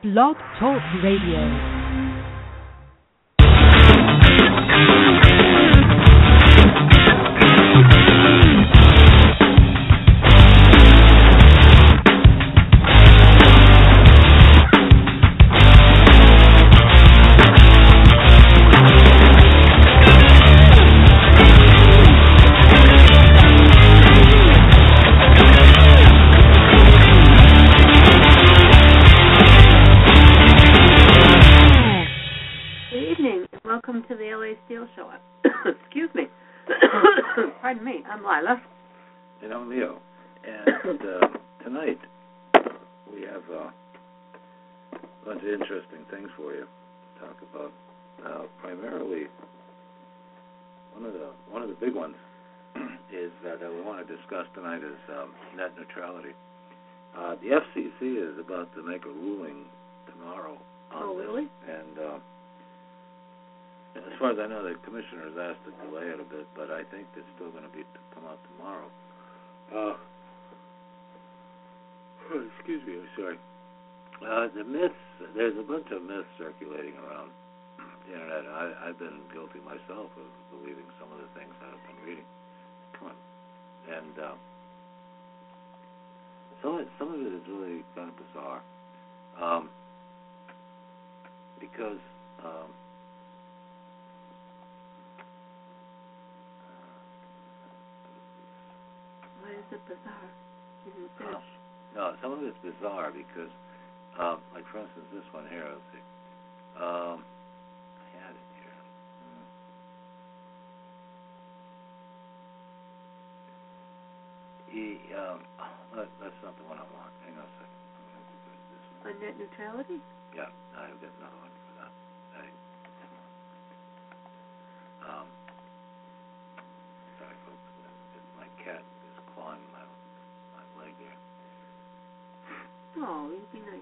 Blog Talk Radio. for you. Talk about uh, primarily one of the one of the big ones is uh, that we want to discuss tonight is um, net neutrality. Uh, the FCC is about to make a ruling tomorrow. oh, really? And uh, as far as I know, the commissioners asked to delay it a bit, but I think it's still going to be to come out tomorrow. Uh, excuse me, I'm sorry. The myths, there's a bunch of myths circulating around the internet. I, I've been guilty myself of believing some of the things that I've been reading. Come on. And uh, some, of, some of it is really kind of bizarre. Um, because um, why is it bizarre? Is it uh, no, some of it's bizarre because um, like for instance, this one here. Um, I had it here. Hmm. He, um, oh, that, that's not the one I want. Hang on a second. On net neutrality? Yeah, I've got another one for that. I, um, sorry, folks. My cat is clawing my my leg here. Oh, you'd be nice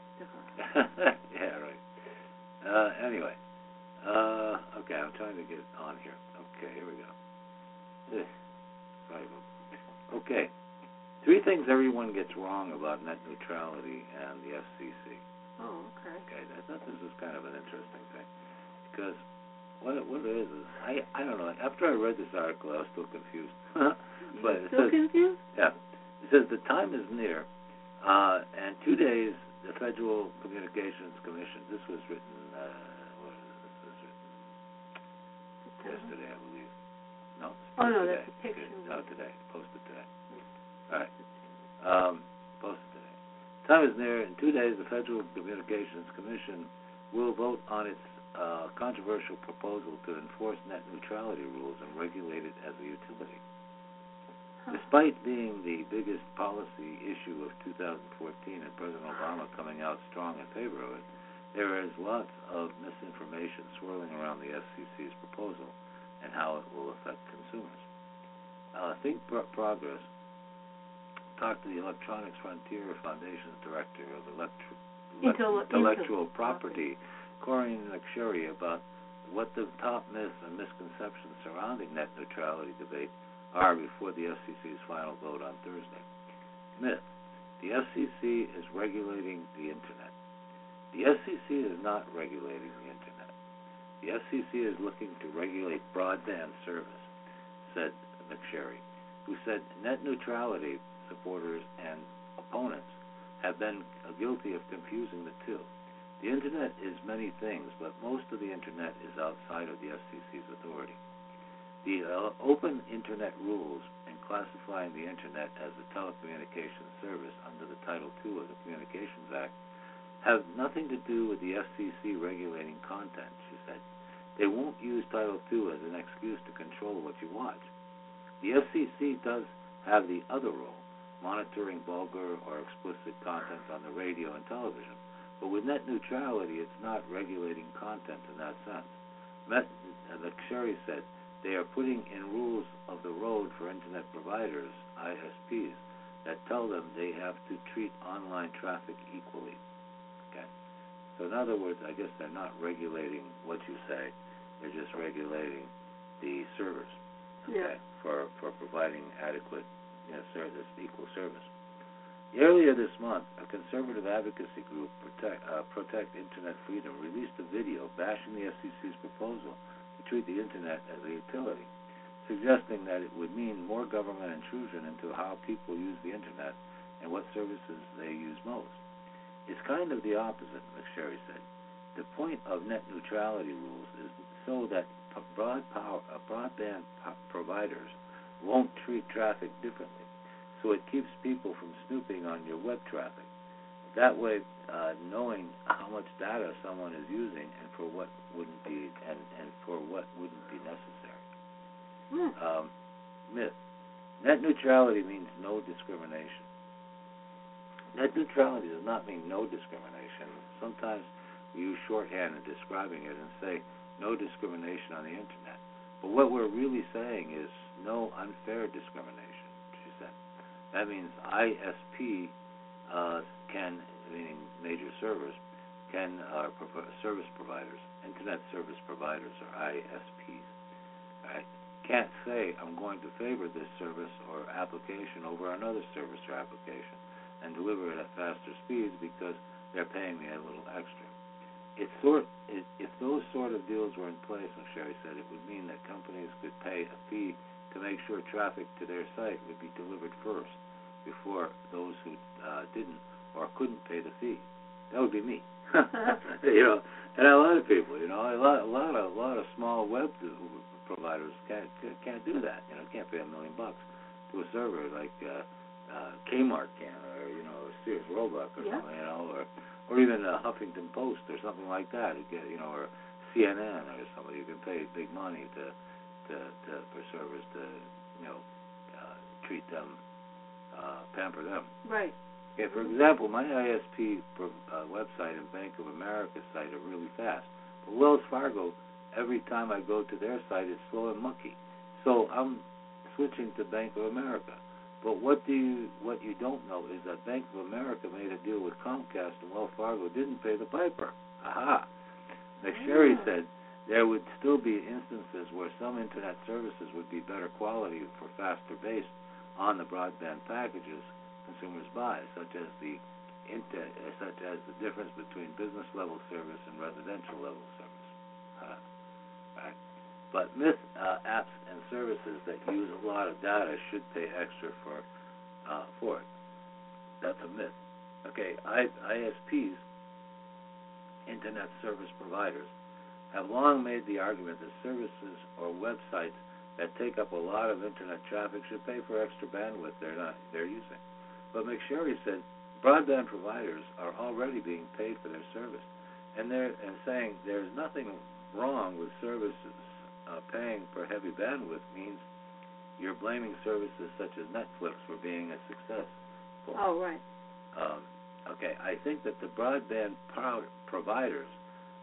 everyone gets wrong about net neutrality and the FCC. Oh, okay. Okay, I thought this was kind of an interesting thing because what it, what it is is I I don't know. After I read this article, I was still confused. but it still says, confused? Yeah, it says the time is near, uh, and two days the Federal Communications Commission. This was written. Uh, what is this? This was written yesterday, I believe. No. Oh no, today. that's a picture. No, today. Posted today. All right. Um, posted today. Time is near. In two days, the Federal Communications Commission will vote on its uh, controversial proposal to enforce net neutrality rules and regulate it as a utility. Huh. Despite being the biggest policy issue of 2014 and President Obama coming out strong in favor of it, there is lots of misinformation swirling around the FCC's proposal and how it will affect consumers. Uh, Think Progress talked to the Electronics Frontier Foundation's director of electri- intellectual property, Corinne McSherry, about what the top myths and misconceptions surrounding net neutrality debate are before the FCC's final vote on Thursday. Myth: The FCC is regulating the Internet. The FCC is not regulating the Internet. The FCC is looking to regulate broadband service, said McSherry, who said net neutrality supporters and opponents have been guilty of confusing the two. The Internet is many things, but most of the Internet is outside of the FCC's authority. The open Internet rules and classifying the Internet as a telecommunications service under the Title II of the Communications Act have nothing to do with the FCC regulating content, she said. They won't use Title II as an excuse to control what you watch. The FCC does have the other role monitoring vulgar or explicit content on the radio and television. But with net neutrality, it's not regulating content in that sense. Met, uh, Sherry said they are putting in rules of the road for internet providers, ISPs, that tell them they have to treat online traffic equally. Okay. So in other words, I guess they're not regulating what you say; they're just regulating the servers. Okay. Yeah. For for providing adequate you know, service, equal service. Earlier this month, a conservative advocacy group, Protect, uh, Protect Internet Freedom, released a video bashing the FCC's proposal treat the Internet as a utility, suggesting that it would mean more government intrusion into how people use the Internet and what services they use most. It's kind of the opposite, McSherry said. The point of net neutrality rules is so that broad power, uh, broadband providers won't treat traffic differently so it keeps people from snooping on your web traffic. That way, uh, knowing how much data someone is using and for what wouldn't be and, and for what wouldn't be necessary. Hmm. Um, myth: Net neutrality means no discrimination. Net neutrality does not mean no discrimination. Sometimes we use shorthand in describing it and say no discrimination on the internet. But what we're really saying is no unfair discrimination, she said. That means ISP uh, can, meaning major servers, can uh, pro- service providers, internet service providers, or ISPs, right, can't say I'm going to favor this service or application over another service or application and deliver it at faster speeds because they're paying me a little extra. Sort if those sort of deals were in place, as Sherry said, it would mean that companies could pay a fee to make sure traffic to their site would be delivered first before those who uh, didn't or couldn't pay the fee. That would be me. you know, and a lot of people, you know, a lot, a lot of, a lot of small web providers can't can't do that. You know, can't pay a million bucks to a server like uh, uh, Kmart can, or you know, Sears Roebuck, or Yeah. something, you know, or or even a Huffington Post or something like that. You get, you know, or CNN or somebody. You can pay big money to to, to for servers to you know uh, treat them, uh, pamper them. Right. Okay, for example, my ISP uh, website and Bank of America site are really fast. But Wells Fargo, every time I go to their site, it's slow and mucky. So I'm switching to Bank of America. But what do you what you don't know is that Bank of America made a deal with Comcast and Wells Fargo didn't pay the piper. Aha. McSherry Ah. said there would still be instances where some internet services would be better quality for faster based on the broadband packages consumers buy, such as the inter, uh, such as the difference between business level service and residential level service. Uh, right? But myth uh, apps and services that use a lot of data should pay extra for uh, for it. That's a myth. Okay, I, ISPs, internet service providers, have long made the argument that services or websites that take up a lot of internet traffic should pay for extra bandwidth they're not they're using. But McSherry said broadband providers are already being paid for their service, and they're and saying there's nothing wrong with services uh, paying for heavy bandwidth means you're blaming services such as Netflix for being a success. Oh, right. Um, okay, I think that the broadband pro- providers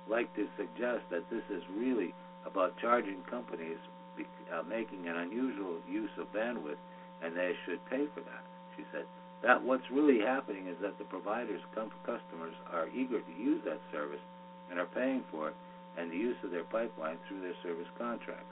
like to suggest that this is really about charging companies uh, making an unusual use of bandwidth, and they should pay for that. She said that what's really happening is that the providers' customers are eager to use that service and are paying for it and the use of their pipeline through their service contracts.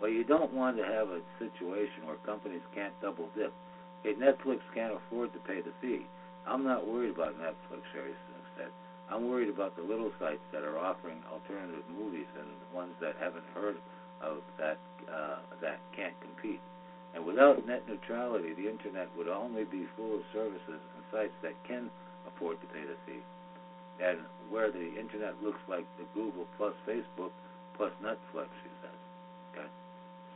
But you don't want to have a situation where companies can't double dip. Okay, Netflix can't afford to pay the fee. I'm not worried about Netflix, Sherry said. I'm worried about the little sites that are offering alternative movies and ones that haven't heard of that uh, that can't compete. And without net neutrality, the internet would only be full of services and sites that can afford to pay the fee. And where the internet looks like the Google plus Facebook plus Netflix, she says. Okay.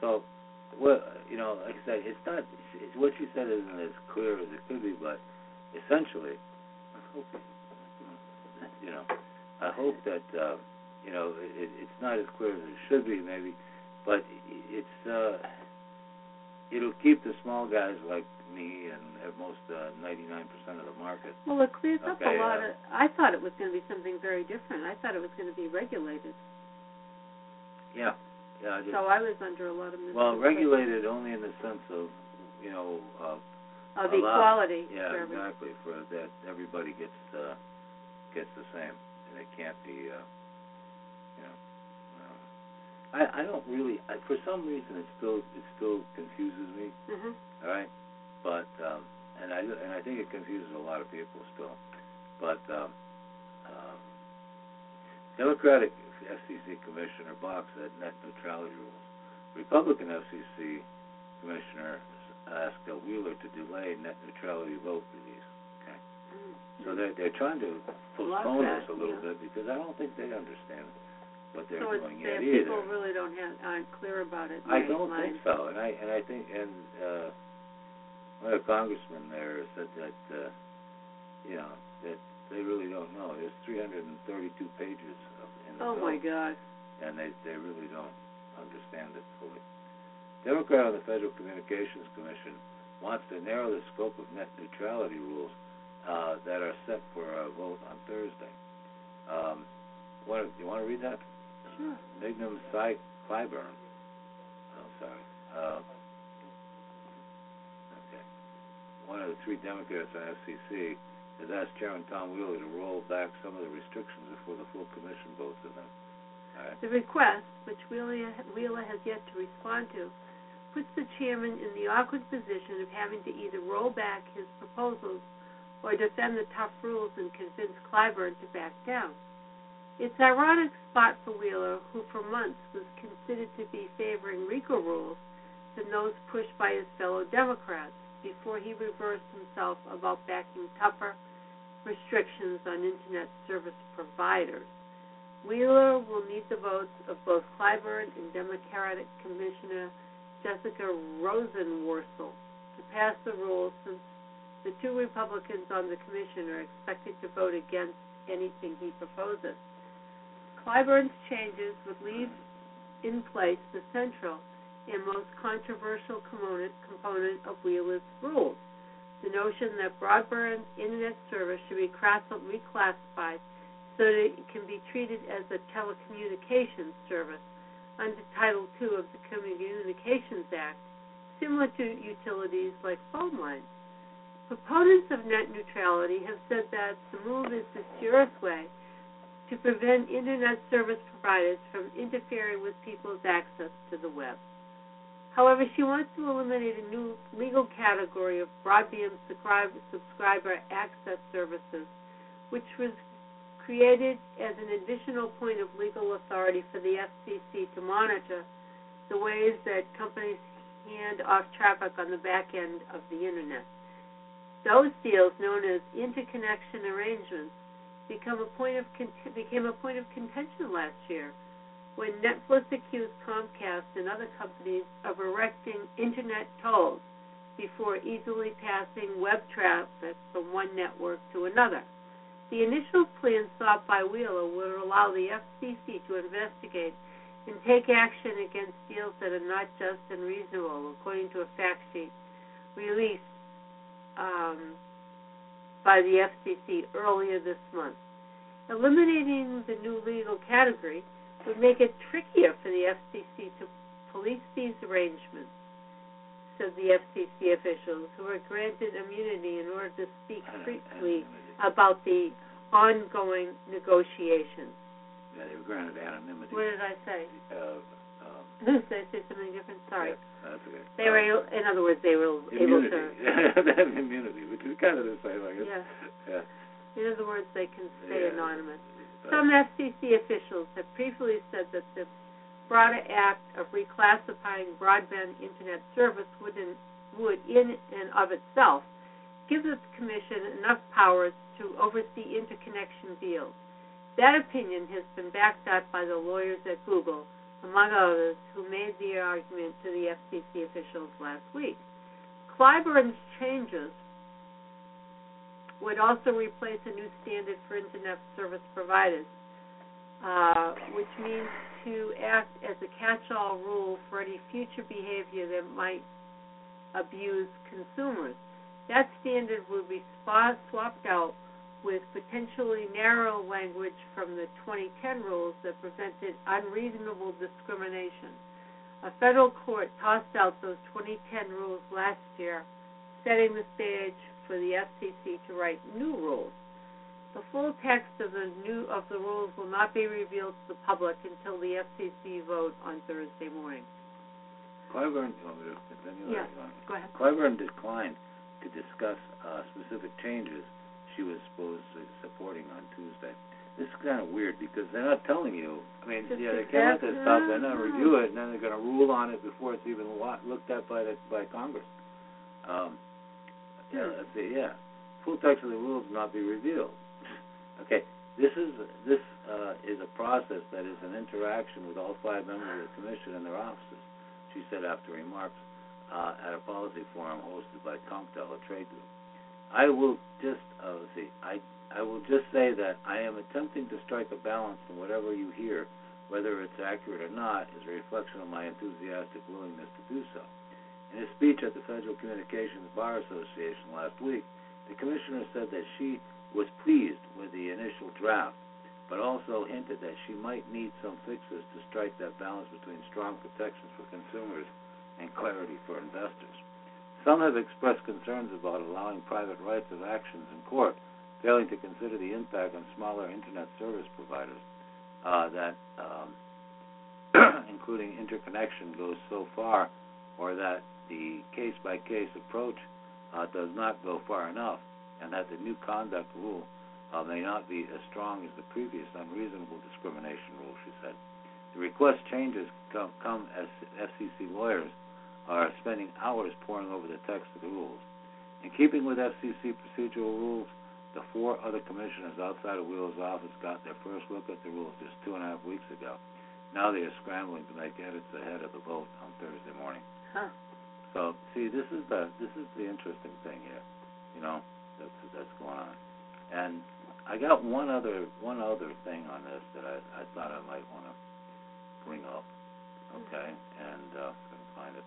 So, well, you know, like I said, it's not it's, what she said isn't as clear as it could be, but essentially, I hope you know, I hope that uh, you know it, it's not as clear as it should be, maybe, but it's uh, it'll keep the small guys like me and at most uh, 99% of the market. Well, it clears up Okay, a lot uh, of. I thought it was going to be something very different. I thought it was going to be regulated. Yeah, yeah. I just, So I was under a lot of well, regulated only in the sense of you know. Uh, of a lot- equality. Yeah, exactly. For that, everybody gets uh, gets the same, and it can't be. Uh, I I don't really. I, for some reason, it still it still confuses me. Mhm. All right, but um, and I and I think it confuses a lot of people still. But um, um, Democratic FCC Commissioner Box said net neutrality rules. Republican FCC Commissioner asked Wheeler to delay net neutrality vote release. Okay, Mm. so they're they're trying to postpone this a little yeah. bit because I don't think they understand what they're so it's doing yet either. people really don't have aren't clear about it. I don't think so, and I and I think and uh, one of the congressmen there said that uh, you know that they really don't know. There's 332 pages of, in the Oh bill, my God. and they they really don't understand it fully. Democrat on the Federal Communications Commission wants to narrow the scope of net neutrality rules uh, that are set for a vote on Thursday. Um, what, do you want to read that? Sure. Mignum Cy Clyburn. Oh, sorry. Uh, okay. One of the three Democrats on FCC has asked Chairman Tom Wheeler to roll back some of the restrictions before the full commission votes on them. Right. The request, which Wheeler, Wheeler has yet to respond to, puts the chairman in the awkward position of having to either roll back his proposals or defend the tough rules and convince Clyburn to back down. It's ironic spot for Wheeler, who for months was considered to be favoring weaker rules than those pushed by his fellow Democrats before he reversed himself about backing tougher restrictions on Internet service providers. Wheeler will need the votes of both Clyburn and Democratic Commissioner Jessica Rosenworcel to pass the rules since the two Republicans on the commission are expected to vote against anything he proposes. Clyburn's changes would leave in place the central and most controversial component, component of Wheeler's rules the notion that broadband internet service should be reclassified so that it can be treated as a telecommunications service under Title II of the Communications Act, similar to utilities like phone lines. Proponents of net neutrality have said that the move is the surest way to prevent internet service providers from interfering with people's access to the web. However, she wants to eliminate a new legal category of broadband subscriber access services, which was created as an additional point of legal authority for the FCC to monitor the ways that companies hand off traffic on the back end of the Internet. Those deals, known as interconnection arrangements, become a point of became a point of contention last year when Netflix accused Comcast and other companies of erecting internet tolls before easily passing web traffic from one network to another. The initial plan sought by Wheeler would allow the FCC to investigate and take action against deals that are not just and reasonable, according to a fact sheet released um, by the FCC earlier this month. Eliminating the new legal category would make it trickier for the FCC to police these arrangements, said the FCC officials, who were granted immunity in order to speak freely about the ongoing negotiations. Yeah, they were granted anonymity. What did I say? Uh, did I say something different? Sorry. yeah, that's okay. They were, able, in other words, they were able to. they have immunity, which is kind of the same, I guess. Yeah. Yeah. In other words, they can stay Yeah. anonymous. But- Some FCC officials have previously said that the broader act of reclassifying broadband internet service would, in, would in and of itself, give the Commission enough powers to oversee interconnection deals. That opinion has been backed up by the lawyers at Google, among others, who made the argument to the FCC officials last week. Clyburn's changes would also replace a new standard for Internet service providers, uh, which means to act as a catch-all rule for any future behavior that might abuse consumers. That standard would be swapped out with potentially narrow language from the 2010 rules that prevented unreasonable discrimination. A federal court tossed out those 2010 rules last year, setting the stage for the FCC to write new rules. The full text of the new of the rules will not be revealed to the public until the FCC vote on Thursday morning. Clyburn, you me to continue? Yeah. Or you want- Go ahead. Clyburn declined to discuss uh, specific changes she was supposedly supporting on Tuesday. This is kind of weird because they're not telling you. I mean, Just yeah, they come out this stuff, they're not review it, and then they're going to rule on it before it's even looked at by the by Congress. Um, yeah, Hmm. let's see, yeah, full text of the rules will not be revealed. Okay, this is this uh, is a process that is an interaction with all five members of the commission and their offices. She said after remarks uh, at a policy forum hosted by Comptel, a trade group. I will just uh, let's see, I I will just say that I am attempting to strike a balance in whatever you hear, whether it's accurate or not, is a reflection of my enthusiastic willingness to do so. In his speech at the Federal Communications Bar Association last week, the commissioner said that she was pleased with the initial draft, but also hinted that she might need some fixes to strike that balance between strong protections for consumers and clarity for investors. Some have expressed concerns about allowing private rights of actions in court, failing to consider the impact on smaller internet service providers uh, that, um, including interconnection, goes so far, or that the case-by-case approach uh, does not go far enough, and that the new conduct rule uh, may not be as strong as the previous unreasonable discrimination rule, she said. The request changes come, come as FCC lawyers are spending hours poring over the text of the rules. In keeping with FCC procedural rules, the four other commissioners outside of Wheeler's office got their first look at the rules just two and a half weeks ago. Now they are scrambling to make edits ahead of the vote on Thursday morning. Huh. So, see, this is the this is the interesting thing here, you know, that's that's going on. And I got one other one other thing on this that I I thought I might want to bring up, okay? And uh, if I can find it.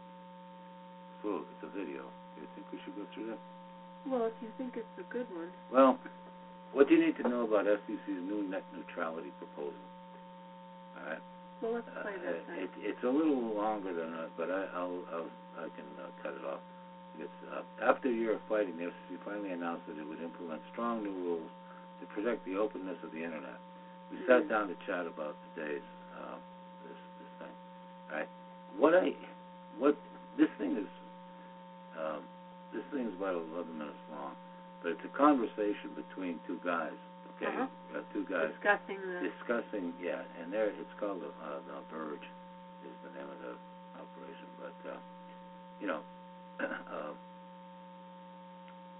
So it's a video. Do you think we should go through that? Well, if you think it's a good one. Well, what do you need to know about FCC's new net neutrality proposal? All right. Well, let's Uh, play that then. it, it's a little longer than that, but I, I'll, I'll I can uh, cut it off. It's, uh, after a year of fighting, the FCC finally announced that it would implement strong new rules to protect the openness of the internet. We sat Mhm. down to chat about today's uh, this this thing. All right. What I what this thing is um, this thing is about 11 minutes long, but it's a conversation between two guys. Okay, Uh-huh. uh, two guys Discussing the. discussing, yeah, and there it's called the, uh, the Verge is the name of the operation, but uh, you know, uh,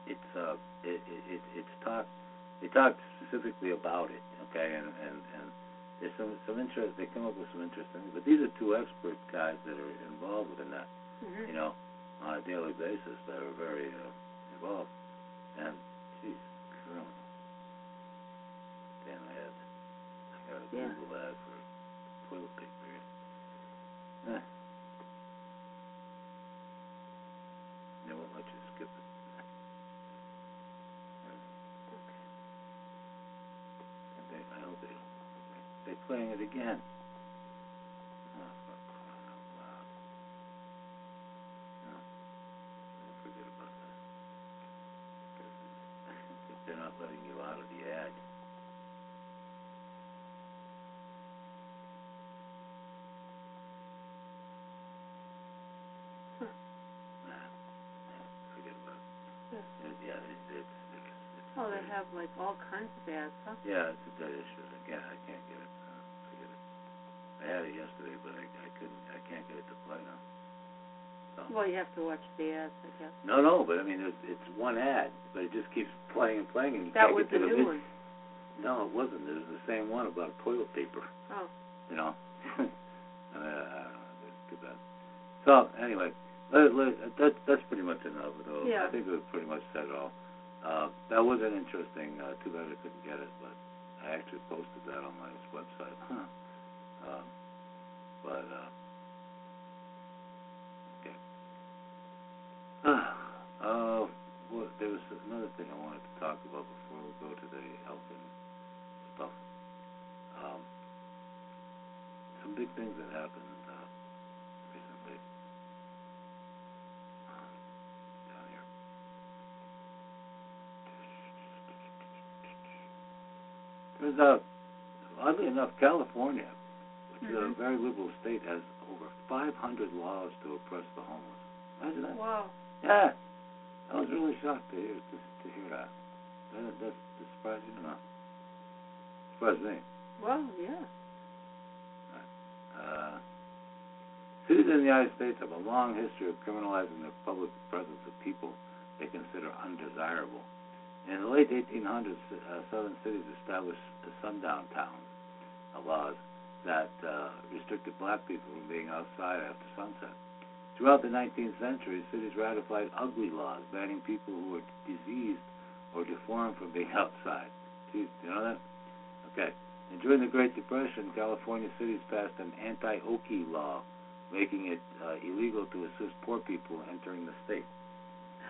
it's uh, it, it, it it's talk they talk specifically about it, okay, and and and there's some some interest they come up with some interesting, but these are two expert guys that are involved within that, Mhm. you know, on a daily basis that are very uh, involved, and geez, criminal. Damn, I had I got a Yeah. Google ad for toilet paper. Eh. They won't let you skip it. And they, I hope they don't. They're playing it again. Oh, for crying out loud. No. Forget about that. 'Cause They're not letting you out of the ad. Huh. Nah, forget about it. Yeah. It- it's, it's, it's. Oh, they have like all kinds of ads, huh? Yeah, it's a dead issue. Again, I can't get it. Uh, forget it. I had it yesterday, but I, I couldn't. I can't get it to play now. So. Well, you have to watch the ads, I guess. No, no, but I mean, it's, it's one ad, but it just keeps playing and playing, and you That can't was get the to the new one. No, it wasn't. It was the same one about toilet paper. Oh. You know. I don't know. It's too bad. So anyway, that, that's pretty much enough of those. Yeah. I think we've pretty much said it all. Uh, that was an interesting. Uh, too bad I couldn't get it, but I actually posted that on my website. Huh. Um, but uh, okay. uh, well, there was another thing I wanted to talk about before we go to the health and stuff. Um, some big things that happened uh, recently. Um, down here. Turns out, oddly enough, California, which is a Mhm. very liberal state, has over 500 laws to oppress the homeless. Imagine that. Wow. Yeah. I was really shocked to hear to, to hear that. That that, that surprised you or not? Surprised me. Well, yeah. Uh, cities in the United States have a long history of criminalizing the public presence of people they consider undesirable. In the late 1800s, uh, southern cities established the sundown towns uh, laws that uh, restricted black people from being outside after sunset. Throughout the 19th century, cities ratified ugly laws banning people who were diseased or deformed from being outside. Do you know that? Okay. And during the Great Depression, California cities passed an anti-Okie law, making it uh, illegal to assist poor people entering the state.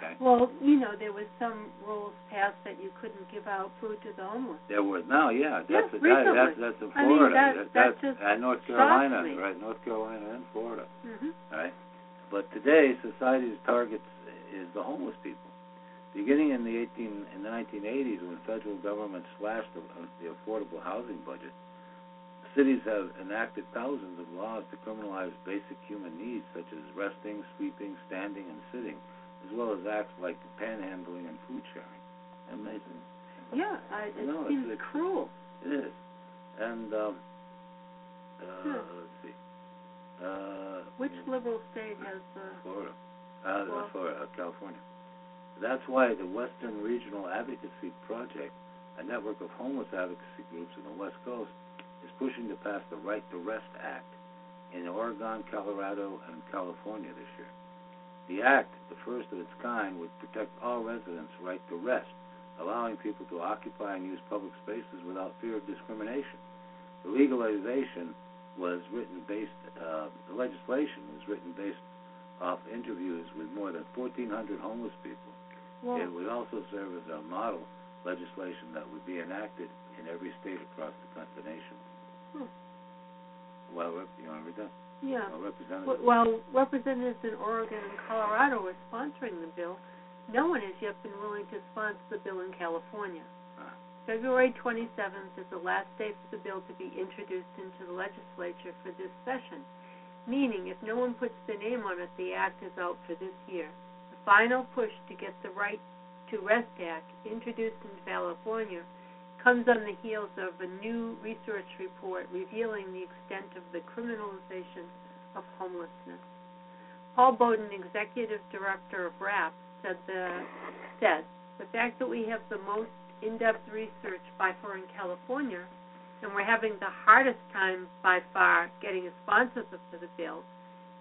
Okay. Well, you know, there was some rules passed that you couldn't give out food to the homeless. There was now, yeah, Yeah, that's that, recently. that's that's in I mean, Florida. that- That- that that's just and North Carolina, me. right? North Carolina and Florida. hmm All right. But today, society's target is the homeless people. Beginning in the 18 in the 1980s, when the federal government slashed the, uh, the affordable housing budget, cities have enacted thousands of laws to criminalize basic human needs such as resting, sleeping, standing, and sitting, as well as acts like panhandling and food sharing. Amazing. Yeah, I, it No, it's- seems it's- cruel. It is. And um, uh, Hmm. let's see. Uh, Which liberal state has uh, Florida. Uh, Florida. Florida, uh, California. That's why the Western Regional Advocacy Project, a network of homeless advocacy groups in the West Coast, is pushing to pass the Right to Rest Act in Oregon, Colorado, and California this year. The act, the first of its kind, would protect all residents' right to rest, allowing people to occupy and use public spaces without fear of discrimination. The legalization was written based, uh, the legislation was written based off interviews with more than 1,400 homeless people. well, It would also serve as a model legislation that would be enacted in every state across the, nation. Hmm. Well, you want to read that? Yeah. Well, representative. Well, While representatives in Oregon and Colorado are sponsoring the bill, no one has yet been willing to sponsor the bill in California. Ah. February 27th is the last day for the bill to be introduced into the legislature for this session, meaning if no one puts their name on it, the act is out for this year. The final push to get the Right to Rest Act introduced in California comes on the heels of a new research report revealing the extent of the criminalization of homelessness. Paul Boden, executive director of WRAP, said the said the fact that we have the most in-depth research by far in California, and we're having the hardest time by far getting a sponsor for the bill,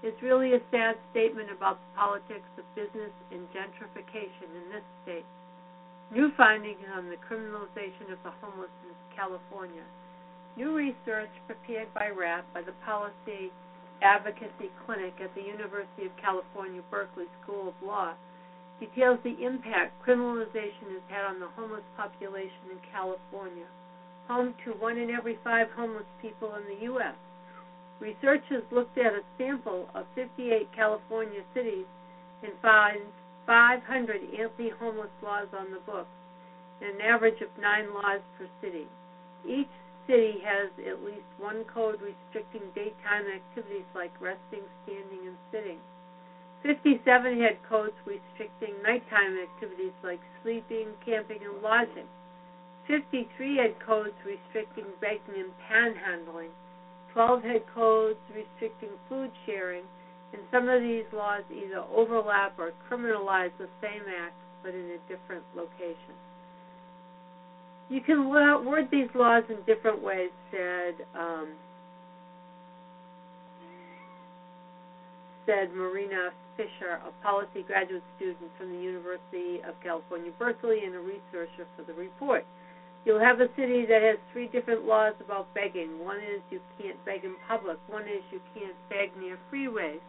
is really a sad statement about the politics of business and gentrification in this state. New findings on the criminalization of the homeless in California. New research prepared by WRAP by the Policy Advocacy Clinic at the University of California, Berkeley School of Law details the impact criminalization has had on the homeless population in California, home to one in every five homeless people in the U.S. Researchers looked at a sample of 58 California cities and found 500 anti-homeless laws on the books, and an average of nine laws per city. Each city has at least one code restricting daytime activities like resting, standing, and sitting. 57 had codes restricting nighttime activities like sleeping, camping, and lodging. 53 had codes restricting begging and panhandling. 12 had codes restricting food sharing, and some of these laws either overlap or criminalize the same act but in a different location. You can word these laws in different ways, said um, said Marina Fisher, a policy graduate student from the University of California, Berkeley, and a researcher for the report. You'll have a city that has three different laws about begging. One is you can't beg in public. One is you can't beg near freeways.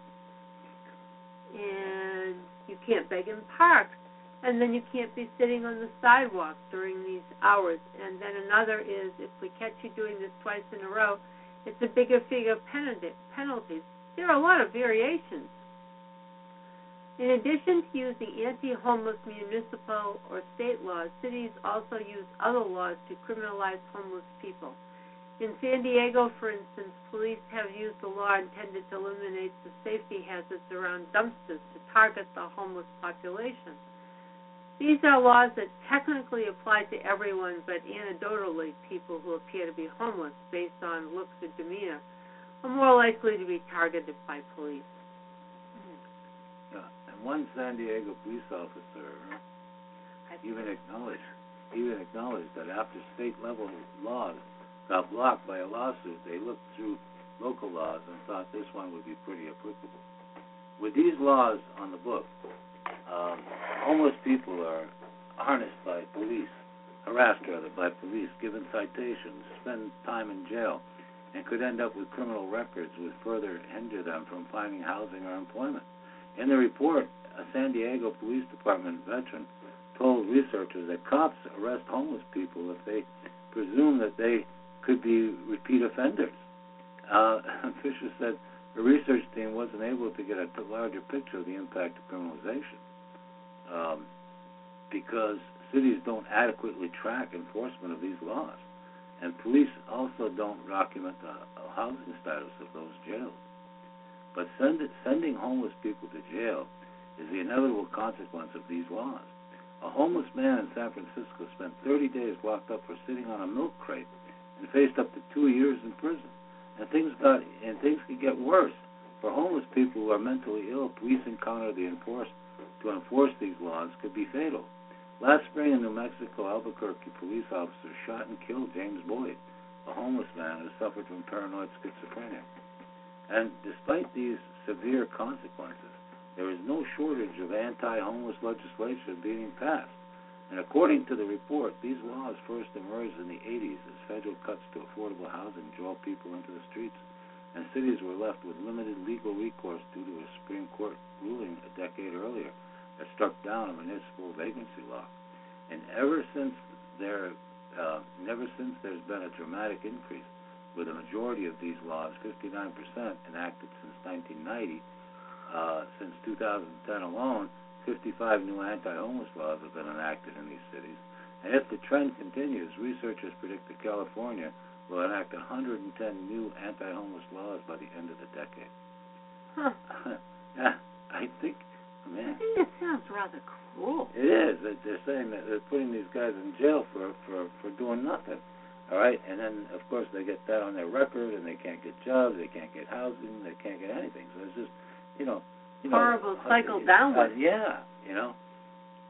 And you can't beg in parks. And then you can't be sitting on the sidewalk during these hours. And then another is if we catch you doing this twice in a row, it's a bigger figure penalty, penalties. There are a lot of variations. In addition to using anti-homeless municipal or state laws, cities also use other laws to criminalize homeless people. In San Diego, for instance, police have used a law intended to eliminate the safety hazards around dumpsters to target the homeless population. These are laws that technically apply to everyone, but anecdotally, people who appear to be homeless based on looks or demeanor are more likely to be targeted by police. Yeah. And one San Diego police officer even acknowledged even acknowledged that after state level laws got blocked by a lawsuit, they looked through local laws and thought this one would be pretty applicable. With these laws on the book, um, homeless people are harnessed by police, harassed rather by police, given citations, spend time in jail, and could end up with criminal records which further hinder them from finding housing or employment. In the report, a San Diego Police Department veteran told researchers that cops arrest homeless people if they presume that they could be repeat offenders. Uh, Fisher said the research team wasn't able to get a larger picture of the impact of criminalization um, because cities don't adequately track enforcement of these laws, and police also don't document the housing status of those jailed. But send sending homeless people to jail is the inevitable consequence of these laws. A homeless man in San Francisco spent 30 days locked up for sitting on a milk crate and faced up to two years in prison. And things got and things could get worse. For homeless people who are mentally ill, police encounter the enforce to enforce these laws could be fatal. Last spring in New Mexico, Albuquerque police officers shot and killed James Boyd, a homeless man who suffered from paranoid schizophrenia. And despite these severe consequences, there is no shortage of anti-homeless legislation being passed. And according to the report, these laws first emerged in the 80s as federal cuts to affordable housing drove people into the streets, and cities were left with limited legal recourse due to a Supreme Court ruling a decade earlier that struck down a municipal vacancy law. And ever since there, uh, never since there's been a dramatic increase, with a majority of these laws, 59% enacted since 1990. Uh, since 2010 alone, 55 new anti-homeless laws have been enacted in these cities. And if the trend continues, researchers predict that California will enact 110 new anti-homeless laws by the end of the decade. Huh. yeah, I think, man. I think that sounds rather cruel. It is. They're saying that they're putting these guys in jail for for for doing nothing. All right, and then of course they get that on their record, and they can't get jobs, they can't get housing, they can't get anything. So it's just, you know, you horrible cycle uh, downward. Uh, yeah, you know,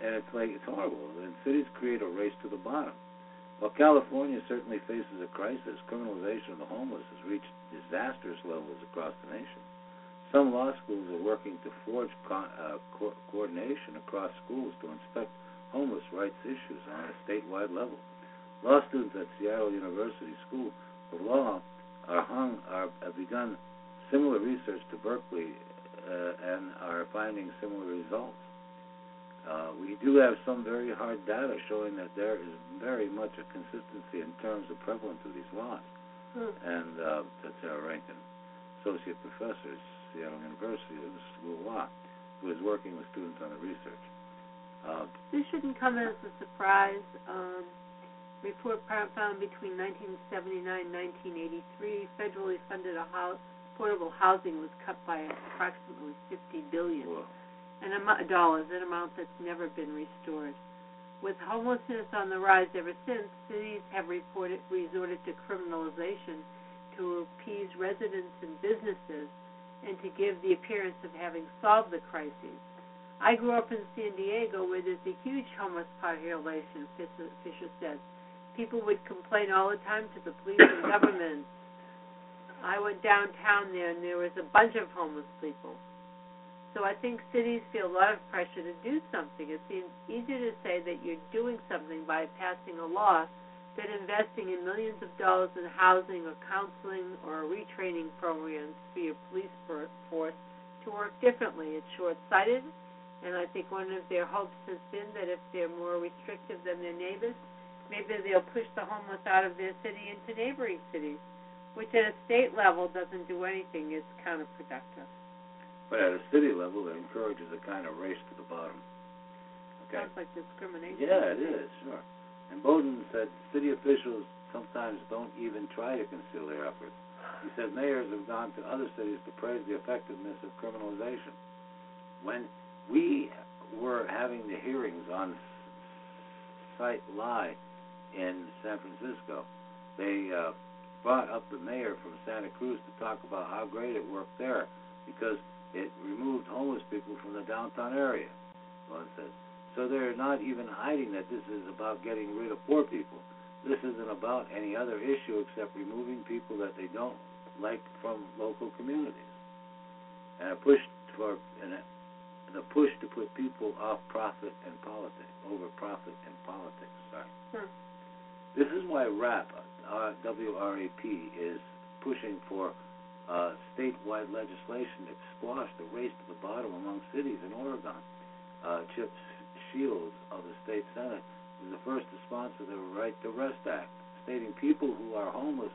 and it's like it's horrible. And cities create a race to the bottom. While California certainly faces a crisis, criminalization of the homeless has reached disastrous levels across the nation. Some law schools are working to forge co- uh, co- coordination across schools to inspect homeless rights issues on a statewide level. Law students at Seattle University School of Law are hung are have begun similar research to Berkeley and are finding similar results. Uh, we do have some very hard data showing that there is very much a consistency in terms of prevalence of these laws. Hmm. And uh, that's Sara Rankin, associate professor at Seattle University of the School of Law, who is working with students on the research. Uh, This shouldn't come as a surprise. Um, report found between 1979 and 1983, federally funded a house, affordable housing was cut by approximately 50 billion well, an amount dollars, an amount that's never been restored. With homelessness on the rise ever since, cities have reported resorted to criminalization to appease residents and businesses and to give the appearance of having solved the crises. I grew up in San Diego where there's a huge homeless population, Fisher Fisher said. People would complain all the time to the police and government. I went downtown there and there was a bunch of homeless people. So I think cities feel a lot of pressure to do something. It seems easier to say that you're doing something by passing a law than investing in millions of dollars in housing or counseling or retraining programs for your police force to work differently. It's short-sighted, and I think one of their hopes has been that if they're more restrictive than their neighbors, maybe they'll push the homeless out of their city into neighboring cities, which at a state level doesn't do anything. is counterproductive. but at a city level, it encourages a kind of race to the bottom. Okay. Sounds like discrimination. Yeah, it is, sure. And Boden said city officials sometimes don't even try to conceal their efforts. He said mayors have gone to other cities to praise the effectiveness of criminalization. When we were having the hearings on site lie in San Francisco. They uh, brought up the mayor from Santa Cruz to talk about how great it worked there because it removed homeless people from the downtown area. Well, it says. So they're not even hiding that this is about getting rid of poor people. This isn't about any other issue except removing people that they don't like from local communities. And a push for an, the push to put people off profit and politics, over profit and politics. Sorry. Hmm. This is why WRAP, WRAP, is pushing for uh, statewide legislation to squash the race to the bottom among cities in Oregon. Uh, Chip Shields of the state senate is the first to sponsor the Right to Rest Act, stating people who are homeless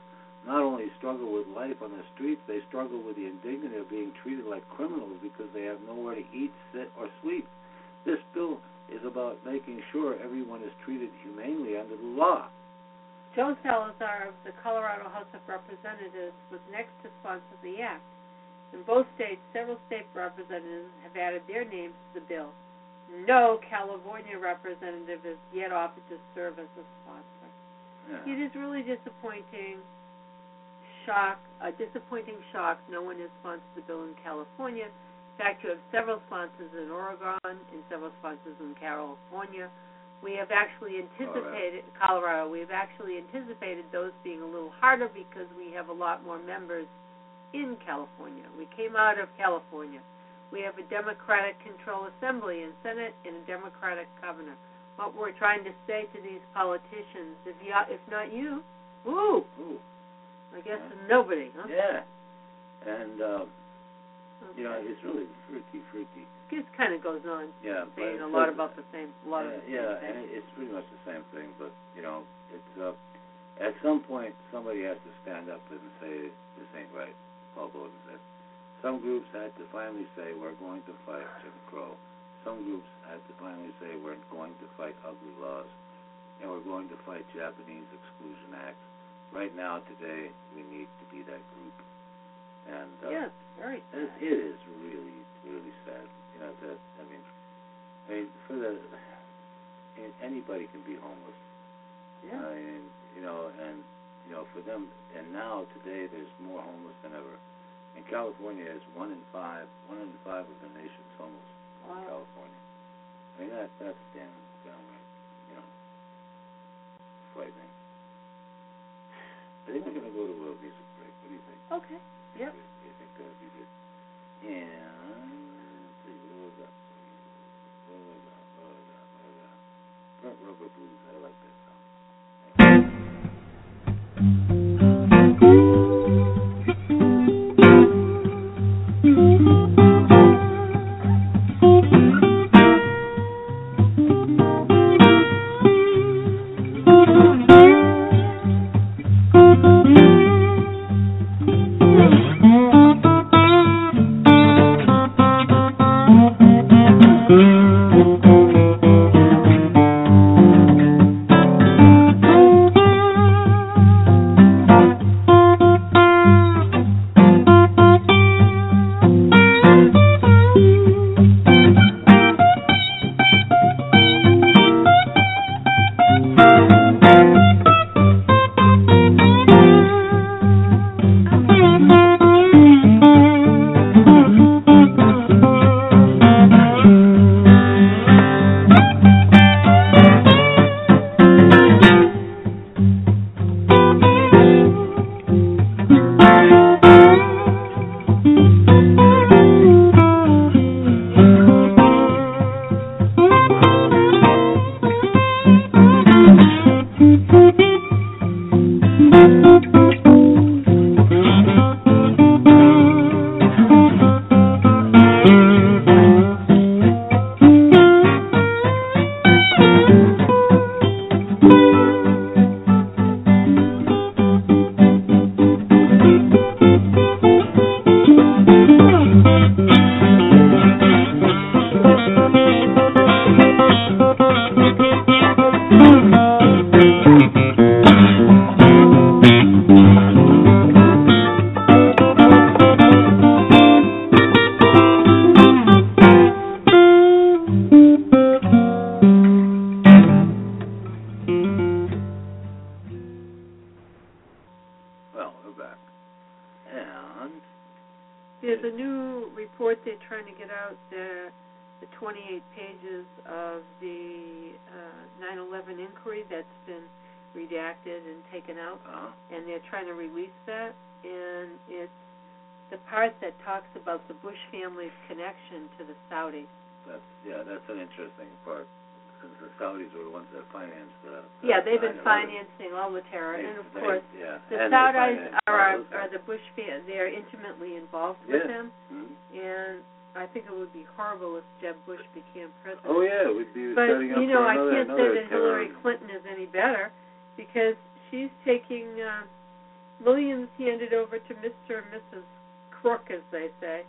not only struggle with life on the streets, they struggle with the indignity of being treated like criminals because they have nowhere to eat, sit, or sleep. This bill is about making sure everyone is treated humanely under the law. Joe Salazar of the Colorado House of Representatives was next to sponsor the act. In both states, several state representatives have added their names to the bill. No California representative has yet offered to serve as a sponsor. Yeah. It is really disappointing shock, a disappointing shock. No one has sponsored the bill in California. In fact, you have several sponsors in Oregon and several sponsors in California. We have actually anticipated Colorado. We have actually anticipated those being a little harder because we have a lot more members in California. We came out of California. We have a Democratic control assembly and Senate and a Democratic governor. What we're trying to say to these politicians, if you, if not you, woo, Ooh, I guess Yeah. nobody. Huh? yeah. And, uh, you know, it's really freaky, freaky. This kind of goes on, Yeah, saying a lot about the same, a lot of the same yeah, things. and it, it's pretty much the same thing. But you know, it's uh, at some point somebody has to stand up and say this ain't right. Paul Boden said. Some groups had to finally say we're going to fight Jim Crow. Some groups had to finally say we're going to fight ugly laws, and we're going to fight Japanese exclusion acts. Right now, today, we need to be that group. And uh, yes, very sad. it is really, really sad. You know that. I mean, I mean, for the I mean, anybody can be homeless. Yeah. I mean, you know, and you know, for them, and now today, there's more homeless than ever. And California is one in five, one in five of the nation's homeless in Wow. California. I mean, that that's damn, downright, you know, frightening. I think we're gonna go to a music break. What do you think? Okay. Yep. Jesus and taken out, uh and they're trying to release that. And it's the part that talks about the Bush family's connection to the Saudis. that's yeah, that's an interesting part since the Saudis were the ones that financed the. the Yeah, they've been financing all the terror, They- and of they- course, yeah, the and Saudis are are the Bush fam. They're intimately involved with Yeah. them, Mhm. and I think it would be horrible if Jeb Bush became president. Oh yeah, we'd be But setting up you know, for I can't say that Hillary Clinton is any better because she's taking uh, millions handed over to Mr. and Mrs. Crook, as they say,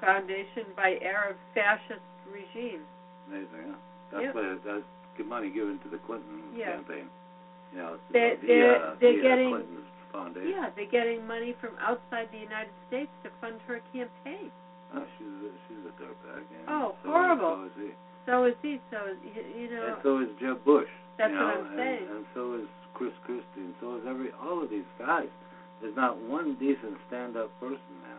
foundation by Arab fascist regime. Amazing, huh? That's Yep. what that's good money given to the Clinton Yeah. campaign. You know, it's They- the, they're- uh, they're the, uh, getting- Clinton's foundation. Yeah, they're getting money from outside the United States to fund her campaign. Oh, she's a, she's a dirtbag. Oh, so horrible. Is, so is he. So is he. So is you, know. And so is Jeb Bush. That's you what I'm and, saying. And so is Chris Christie, and so is every all of these guys. There's not one decent stand-up person now.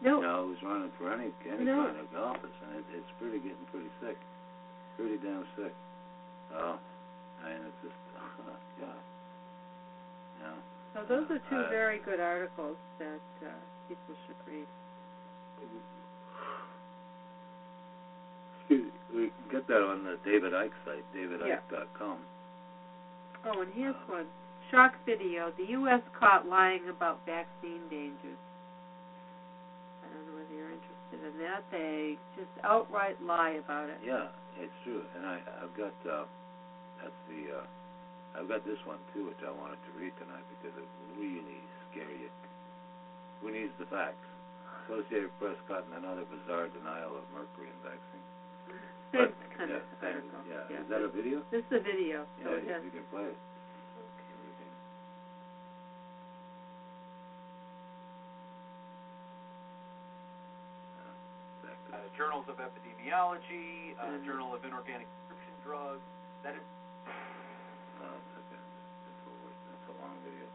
no, You know, who's running for any any No. kind of office, and it, it's pretty getting pretty sick, pretty damn sick. Oh, I mean, it's just, yeah. You know, so those are two Uh, very good articles that uh, people should read. excuse me, we can get that on the David Icke site, Yeah. Oh, and here's one. Shock video. The U.S. caught lying about vaccine dangers. I don't know whether you're interested in that. They just outright lie about it. Yeah, it's true, and I I've got uh, that's the uh, I've got this one too, which I wanted to read tonight because it really scare you. Who needs the facts? Associated Press caught in another bizarre denial of mercury in vaccine. Same But, kind yeah, of same, article. yeah. Is that a video? This is a video. So Yeah, it you, has- you can play it. uh, journals of epidemiology, uh, Mhm. Journal of Inorganic Prescription Drugs. That is No, it's a, it's a long video.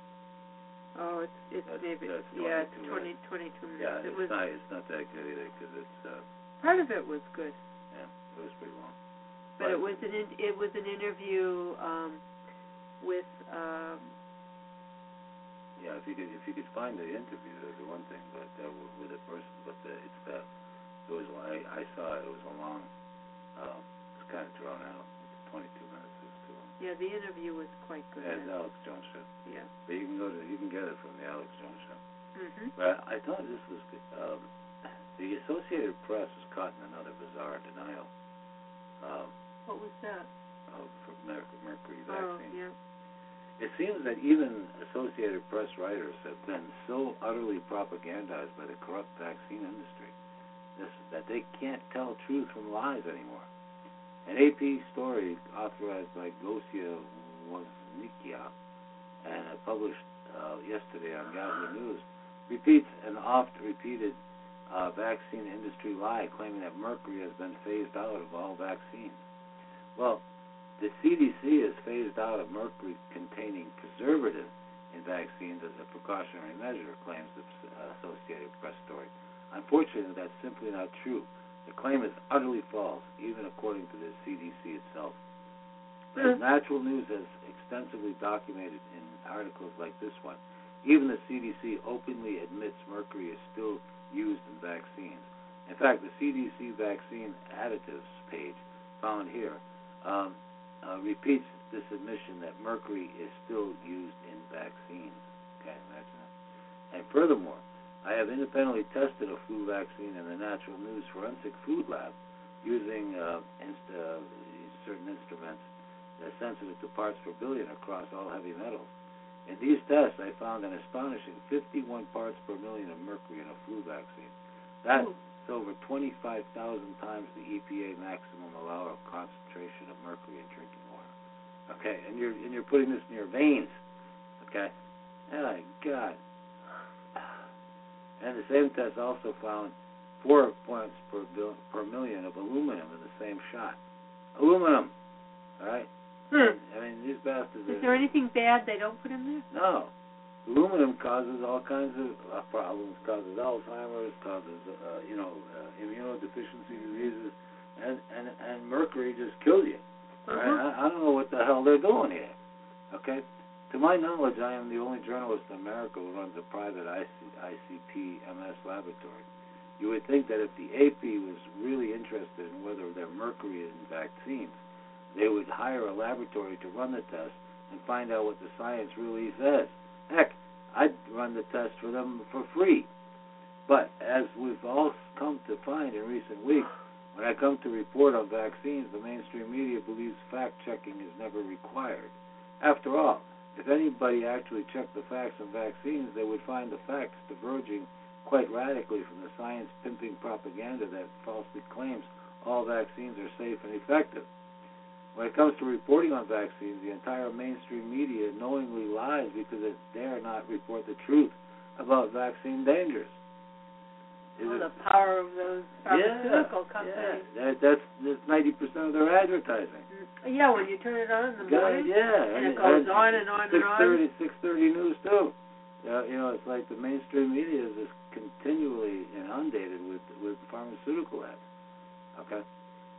Oh, it's it's That's- maybe that's yeah, it's 22 twenty twenty two minutes. Yeah, it it's was not it's not that good either because it's uh, part of it was good, yeah, it was pretty long. but it was an in, it was an interview um, with um, Yeah, if you could if you could find the interview, that'd be one thing. But uh, with- with a person, but the, it's that it was I I saw it. It was a long. Uh, it's kind of drawn out. Twenty two minutes is too long. yeah the interview was quite good. Yeah, it's Alex Jones show. yeah. But you can go to you can get it from the Alex Jones show. Mhm. But I thought this was. Um, the Associated Press was caught in another bizarre denial um, What was that? of mer- mercury Oh yeah. It seems that even Associated Press writers have been so utterly propagandized by the corrupt vaccine industry this, that they can't tell truth from lies anymore. An AP story authorized by Gosia Wozniacki and uh, published uh, yesterday on Yahoo News repeats an oft-repeated uh, vaccine industry lie claiming that mercury has been phased out of all vaccines. Well, the CDC has phased out of mercury-containing preservative in vaccines as a precautionary measure, claims the uh, Associated Press story. Unfortunately, that's simply not true. The claim is utterly false, even according to the CDC itself. As Natural News has extensively documented in articles like this one, even the CDC openly admits mercury is still used in vaccines. In fact, the CDC vaccine additives page found here um, uh, repeats this admission that mercury is still used in vaccines. Okay, imagine that. And furthermore, I have independently tested a flu vaccine in the Natural News Forensic Food Lab using uh, inst- uh, certain instruments that are sensitive to parts per billion across all heavy metals. In these tests, I found an astonishing 51 parts per million of mercury in a flu vaccine. That's over 25,000 times the EPA maximum allowable concentration of mercury in drinking water. Okay, and you're and you're putting this in your veins. Okay, oh my God. And the same test also found four points per bil- per million of aluminum in the same shot. Aluminum, all right. Hmm. I mean, these bastards. Is there anything bad they don't put in there? no. aluminum causes all kinds of uh, problems. Causes Alzheimer's. Causes uh, you know uh, immunodeficiency diseases, and and and mercury just kills you. Uh-huh. I, I don't know what the hell they're doing here. Okay. To my knowledge, I am the only journalist in America who runs a private IC, ICP MS laboratory. You would think that if the AP was really interested in whether there mercury is in vaccines, they would hire a laboratory to run the test and find out what the science really says. Heck, I'd run the test for them for free. But as we've all come to find in recent weeks, when I come to report on vaccines, the mainstream media believes fact checking is never required. After all, if anybody actually checked the facts on vaccines, they would find the facts diverging quite radically from the science pimping propaganda that falsely claims all vaccines are safe and effective. When it comes to reporting on vaccines, the entire mainstream media knowingly lies because it dare not report the truth about vaccine dangers. Oh, it- the power of those pharmaceutical yeah, companies. Yeah, that, that's that's ninety percent of their advertising. Mm. Yeah, when you turn it on in the Yeah, morning, yeah, and it goes on and on and on. thirty, six thirty news too. Yeah, you know, it's like the mainstream media is just continually inundated with with pharmaceutical ads. Okay.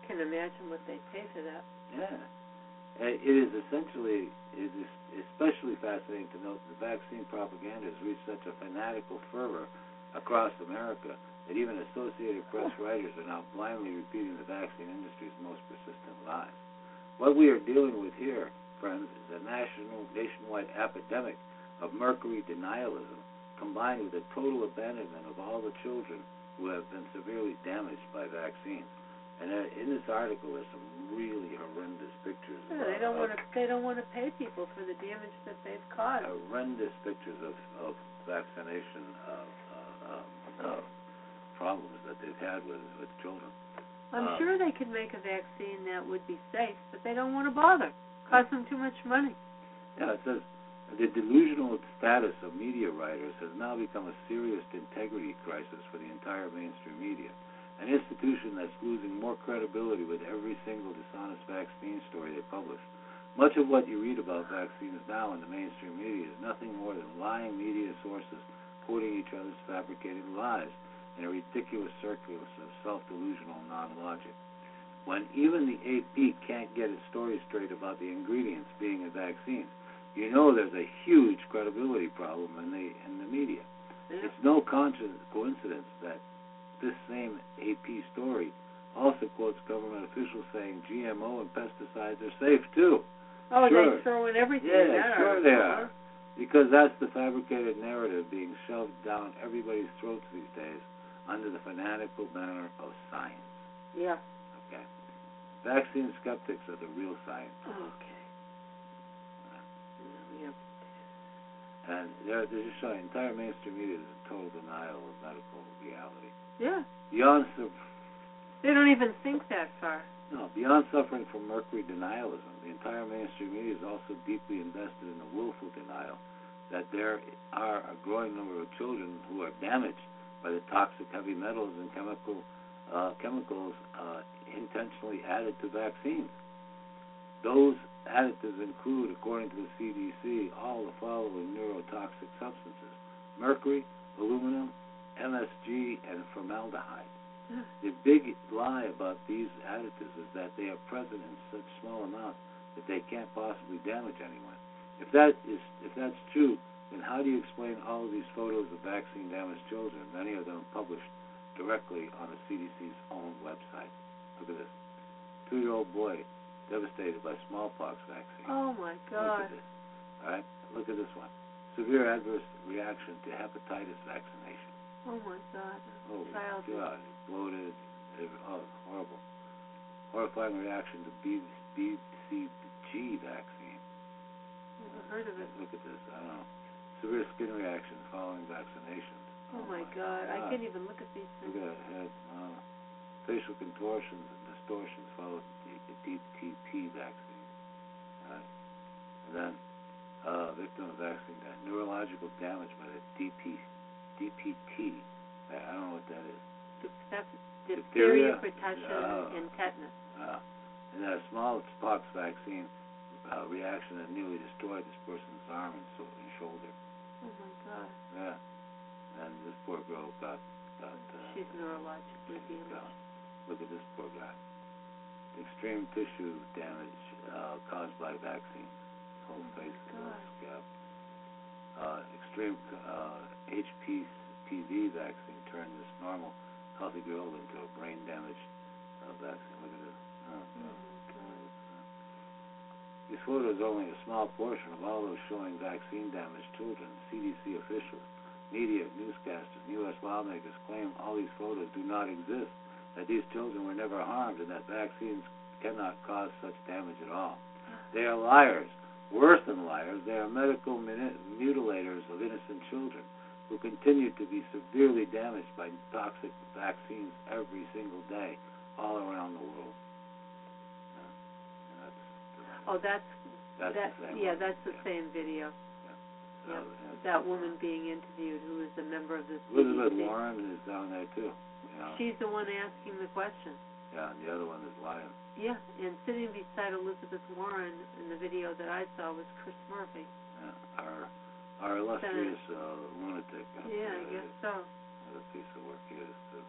Can imagine what they pay for that. Yeah. Uh, It is essentially, it is especially fascinating to note that the vaccine propaganda has reached such a fanatical fervor across America that even Associated Press writers are now blindly repeating the vaccine industry's most persistent lies. What we are dealing with here, friends, is a national, nationwide epidemic of mercury denialism combined with a total abandonment of all the children who have been severely damaged by vaccines. And uh, in this article, there's some really horrendous pictures. Yeah, they don't want to. They don't want to pay people for the damage that they've caused. horrendous pictures of of vaccination uh, uh, uh, uh, problems that they've had with with children. I'm um, sure they could make a vaccine that would be safe, but they don't want to bother. Costs them too much money. Yeah, it says the delusional status of media writers has now become a serious integrity crisis for the entire mainstream media. An institution that's losing more credibility with every single dishonest vaccine story they publish. Much of what you read about vaccines now in the mainstream media is nothing more than lying media sources quoting each other's fabricated lies in a ridiculous circus of self-delusional non-logic. When even the AP can't get its story straight about the ingredients being in vaccines, you know there's a huge credibility problem in the in the media. It's no conscious coincidence that this same AP story also quotes government officials saying GMO and pesticides are safe too. Oh, Sure. they throw in everything. in Yeah, sure they are. Because that's the fabricated narrative being shoved down everybody's throats these days under the fanatical banner of science. Yeah. Okay. Vaccine skeptics are the real science. Okay. Yeah. And they're, they're just showing entire mainstream media is a total denial of medical reality. Yeah. Beyond They don't even think that far. no, beyond suffering from mercury denialism, the entire mainstream media is also deeply invested in the willful denial that there are a growing number of children who are damaged by the toxic heavy metals and chemical uh, chemicals uh, intentionally added to vaccines. Those additives include, according to the CDC, all the following neurotoxic substances: mercury, aluminum, MSG, and formaldehyde. The big lie about these additives is that they are present in such small amounts that they can't possibly damage anyone. If that is if that's true, then how do you explain all of these photos of vaccine damaged children, many of them published directly on the CDC's own website? Look at this. Two year old boy devastated by smallpox vaccine. Oh my Look God. at this. All right, look at this one. Severe adverse reaction to hepatitis vaccination. Oh my God. Holy Child. God, bloated, oh, horrible. Horrifying reaction to B- BCG vaccine. Never heard of it. Look at this. I don't know. Severe skin reactions following vaccinations. Oh my God. I can't even look at these things. Look at that head. Uh, facial contortions and distortions following DTP vaccine. Right. And then, uh, victim of vaccine death. Neurological damage by the DP, DPT. I I don't know what that is. That's Diphtheria? diphtheria, pertussis, Oh. and tetanus. Uh, and then a smallpox vaccine uh, reaction that nearly destroyed this person's arm and, so, and shoulder. Oh my God. Yeah. And this poor girl got got. Uh, She's neurologically damaged. Look at this poor guy. Extreme tissue damage uh, caused by vaccines. Whole Oh face Uh, extreme uh, HPV vaccine turned this normal, healthy girl into a brain damaged uh, vaccine. Look at this. Oh, God. These photos are only a small portion of all those showing vaccine damaged children. CDC officials, media, newscasters, and U.S. lawmakers claim all these photos do not exist, that these children were never harmed, and that vaccines cannot cause such damage at all. They are liars. Worse than liars, they are medical mutilators of innocent children who continue to be severely damaged by toxic vaccines every single day all around the world. Yeah. That's, Oh, that's that's that. the yeah, one. that's the Yeah. same video. So, yeah, That woman being interviewed, who is a member of the Elizabeth. Warren is down there too. Know? She's the one asking the question. yeah, and the other one is lying. Yeah, and sitting beside Elizabeth Warren in the video that I saw was Chris Murphy. Yeah, our our illustrious uh, lunatic. Yeah, I uh, guess so. What a piece of work he is too.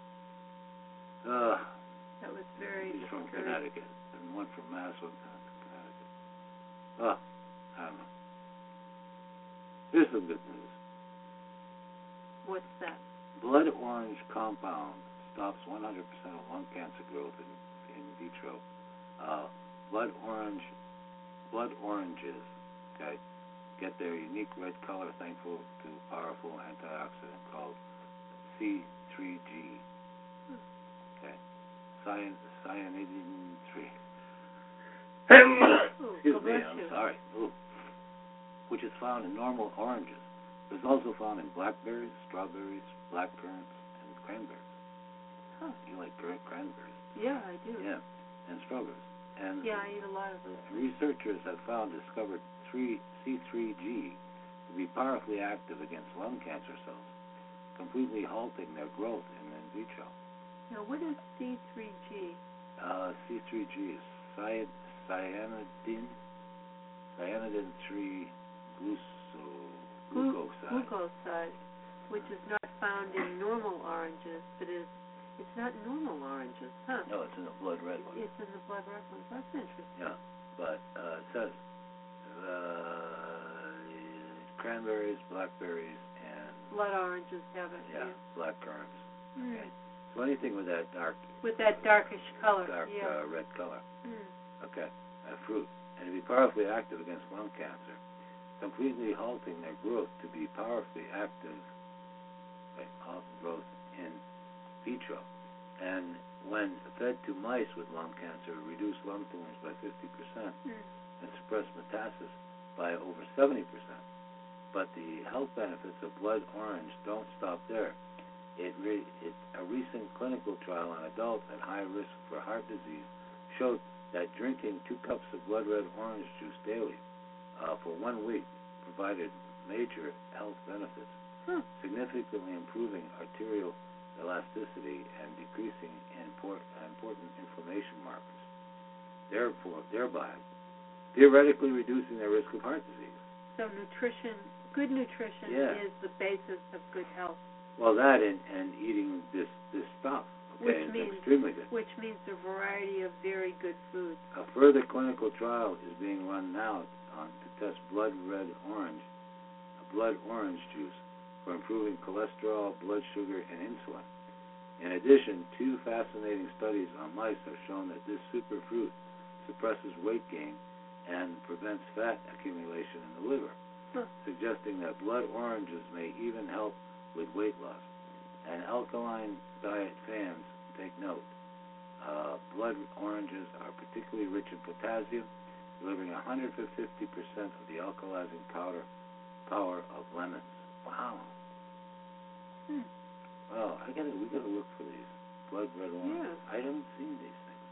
Uh, That was very he's from. Connecticut, and one from Mass, one from Connecticut. Oh, I don't know. Here's some good news. What's that? Blood orange compound stops 100% of lung cancer growth in, in vitro. Uh, blood orange, blood oranges, okay, get their unique red color thankful to powerful antioxidant called C3G. Okay, Cyan, cyanidin 3. Excuse me, I'm sorry. Ooh. Which is found in normal oranges. It's also found in blackberries, strawberries, blackcurrants, and cranberries. Huh. You like cran- cranberries? Yeah, I do. Yeah, and strawberries. And Yeah, I eat a lot of those. researchers have found discovered three C3G to be powerfully active against lung cancer cells, completely halting their growth in in vitro. Now, what is C3G? Uh, C3G is cyan- cyanidin, cyanidin 3 gluco, Glu- glucoside. Glucoside, which is not found in normal oranges, but is it's not normal oranges, huh? No, it's in the blood red one. It's in the blood red ones. That's interesting. Yeah, but uh, it says uh, cranberries, blackberries, and Blood oranges have it. yeah, black currants. Mm. Okay. So anything with that dark, With that darkish color. dark yeah. uh, red color. Mm. Okay, a fruit, and to be powerfully active against lung cancer, completely halting their growth to be powerfully active, halt growth in vitro. And when fed to mice with lung cancer, reduced lung tumors by 50% Mm. and suppressed metastasis by over 70%. But the health benefits of blood orange don't stop there. It, re- it a recent clinical trial on adults at high risk for heart disease showed that drinking two cups of blood red orange juice daily uh, for one week provided major health benefits, Huh. significantly improving arterial elasticity and decreasing import, important inflammation markers, therefore thereby theoretically reducing their risk of heart disease. So nutrition, good nutrition Yeah. is the basis of good health, Well, that and, and eating this this stuff, okay, Which means- extremely good. which means a variety of very good foods. A further clinical trial is being run now on to test blood red orange, blood orange juice for improving cholesterol, blood sugar, and insulin. In addition, two fascinating studies on mice have shown that this superfruit suppresses weight gain and prevents fat accumulation in the liver, Huh. suggesting that blood oranges may even help with weight loss. And alkaline diet fans take note. Uh, blood oranges are particularly rich in potassium, delivering 150% of the alkalizing powder power of lemons. Wow. Hmm. Wow, I gotta we gotta look for these blood red oranges. Yeah. I haven't seen these things.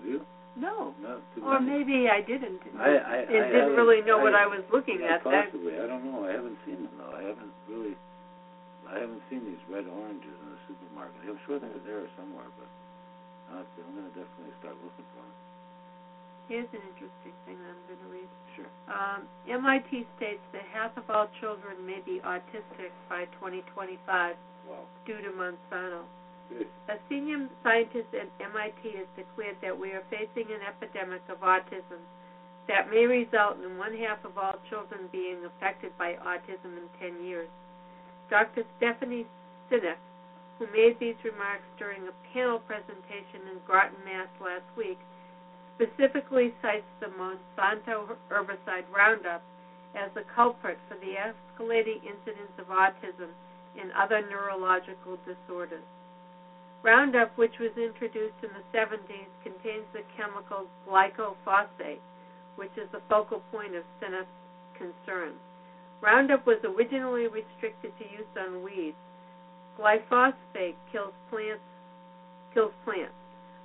Have you? No. No, too Or many. maybe I didn't. I, I, I didn't really know what I- I was looking yeah, at. That, Possibly, I don't know. I haven't seen them though. I haven't really. I haven't seen these red oranges in the supermarket. I'm sure they're there somewhere, but I'll have to, I'm going to definitely start looking for them. Here's an interesting thing that I'm going to read. Sure. Um, MIT states that half of all children may be autistic by 2025 Wow. due to Monsanto. Good. A senior scientist at MIT has declared that we are facing an epidemic of autism that may result in one half of all children being affected by autism in 10 years. Dr. Stephanie Seneff, who made these remarks during a panel presentation in Groton, Mass. last week, specifically cites the Monsanto herbicide Roundup as the culprit for the escalating incidence of autism and other neurological disorders. Roundup, which was introduced in the 70s, contains the chemical glycophosphate, which is the focal point of Seneff's concerns. Roundup was originally restricted to use on weeds. Glyphosate kills plants kills plants.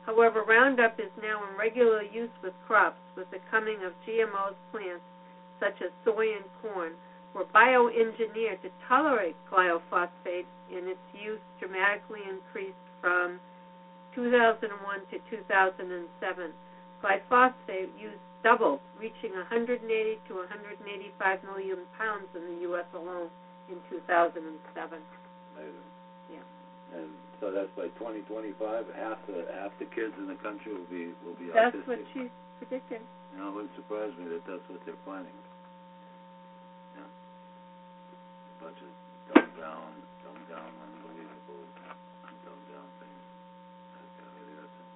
However, Roundup is now in regular use with crops with the coming of GMOs plants such as soy and corn were bioengineered to tolerate glyphosate and its use dramatically increased from 2001 to 2007. Glyphosate use doubled, reaching 180 to 185 million pounds in the U.S. alone in 2007. Amazing. Yeah. And so that's by 2025, half the half the kids in the country will be will be That's autistic. what she's predicting. You know, it wouldn't surprise me that that's what they're planning. Yeah. A bunch of dumbed down, dumbed down, unbelievable, dumbed down things. That's, uh, maybe that's it.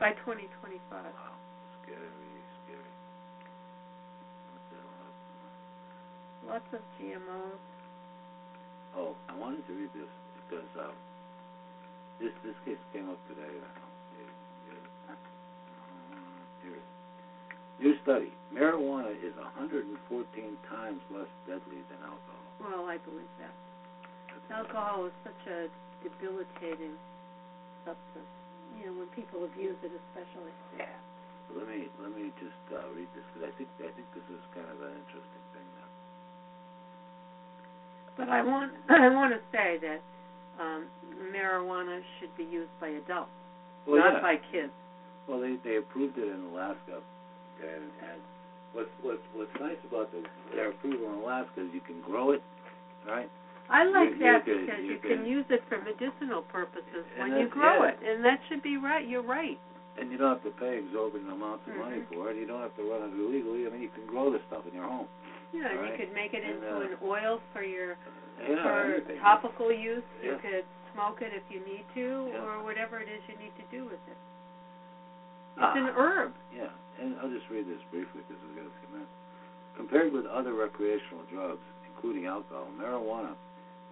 By 2025. Wow. Scary, scary. What the hell happened? Lots of GMOs. Oh, I wanted to read this because um, this this case came up today. I don't know. It- it- uh, Here it is. New study: marijuana is 114 times less deadly than alcohol. Well, I believe that. That's Alcohol is such a debilitating substance. You know, when people abuse it, especially. Yeah. Let me let me just uh, read this because I think I think this is kind of an interesting thing now. But I want I want to say that um, marijuana should be used by adults, Well, not yeah. by kids. Well, they they approved it in Alaska, and, and what's what's what's nice about the their approval in Alaska is you can grow it, right? I like You- you that could- because you can use it for medicinal purposes when you grow yeah. it, and that should be right. You're right. And you don't have to pay exorbitant amounts of money Mhm. for it. You don't have to run it illegally. I mean, you can grow this stuff in your home. Yeah, and Right. you could make it And, into uh, an oil for your Yeah, for anything. topical use. You could smoke it if you need to, Yeah. or whatever it is you need to do with it. It's Ah. an herb. Yeah, and I'll just read this briefly because we've got a few minutes. Compared with other recreational drugs, including alcohol, marijuana